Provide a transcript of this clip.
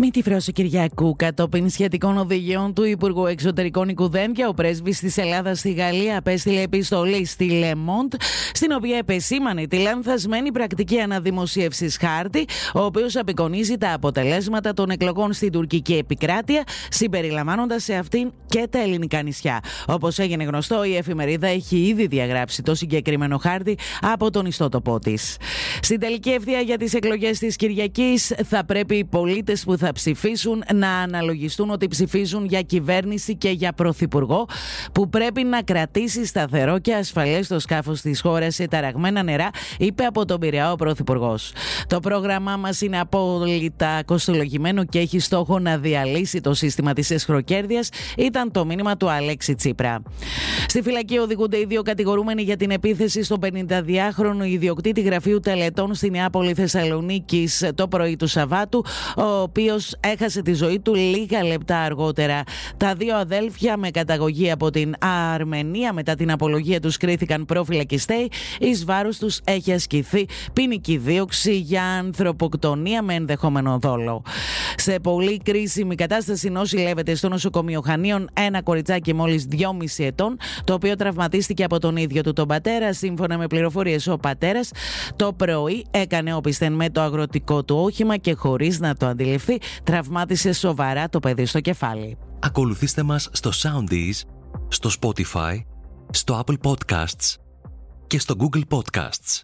Μη τη φρόση Κυριακού κατόπιν σχετικών οδηγιών του Υπουργού Εξωτερικών Οικουδέντια, ο πρέσβης της Ελλάδας στη Γαλλία απέστειλε επιστολή στη Λεμόντ, στην οποία επεσήμανε τη λανθασμένη πρακτική αναδημοσίευσης χάρτη, ο οποίος απεικονίζει τα αποτελέσματα των εκλογών στην τουρκική επικράτεια, συμπεριλαμβάνοντας σε αυτήν και τα ελληνικά νησιά. Όπως έγινε γνωστό, η εφημερίδα έχει ήδη διαγράψει το συγκεκριμένο χάρτη από τον ιστότοπό της. Στην τελική ευθεία για τις εκλογές της Κυριακής θα πρέπει οι πολίτες που θα ψηφίσουν να αναλογιστούν ότι ψηφίζουν για κυβέρνηση και για πρωθυπουργό που πρέπει να κρατήσει σταθερό και ασφαλές το σκάφος της χώρας σε ταραγμένα νερά, είπε από τον Πειραιά ο πρωθυπουργός. Το πρόγραμμά μας είναι απόλυτα κοστολογημένο και έχει στόχο να διαλύσει το σύστημα της εσχροκέρδεια, ήταν το μήνυμα του Αλέξη Τσίπρα. Στη φυλακή οδηγούνται οι δύο κατηγορούμενοι για την επίθεση στον 52χρονο ιδιοκτήτη γραφείου τελετών στην Νεάπολη Θεσσαλονίκης το πρωί του Σαββάτου, ο οποίο έχασε τη ζωή του λίγα λεπτά αργότερα. Τα δύο αδέλφια με καταγωγή από την Αρμενία μετά την απολογία τους κρίθηκαν προφυλακιστέοι. Εις βάρος τους έχει ασκηθεί ποινική δίωξη για ανθρωποκτονία με ενδεχόμενο δόλο. Σε πολύ κρίσιμη κατάσταση νοσηλεύεται στο νοσοκομείο Χανίων ένα κοριτσάκι μόλις 2,5 ετών, το οποίο τραυματίστηκε από τον ίδιο του τον πατέρα. Σύμφωνα με πληροφορίες ο πατέρας, το πρωί έκανε όπισθεν με το αγροτικό του όχημα και χωρίς να το αντιληφθεί, τραυμάτισε σοβαρά το παιδί στο κεφάλι. Ακολουθήστε μας στο Soundees, στο Spotify, στο Apple Podcasts και στο Google Podcasts.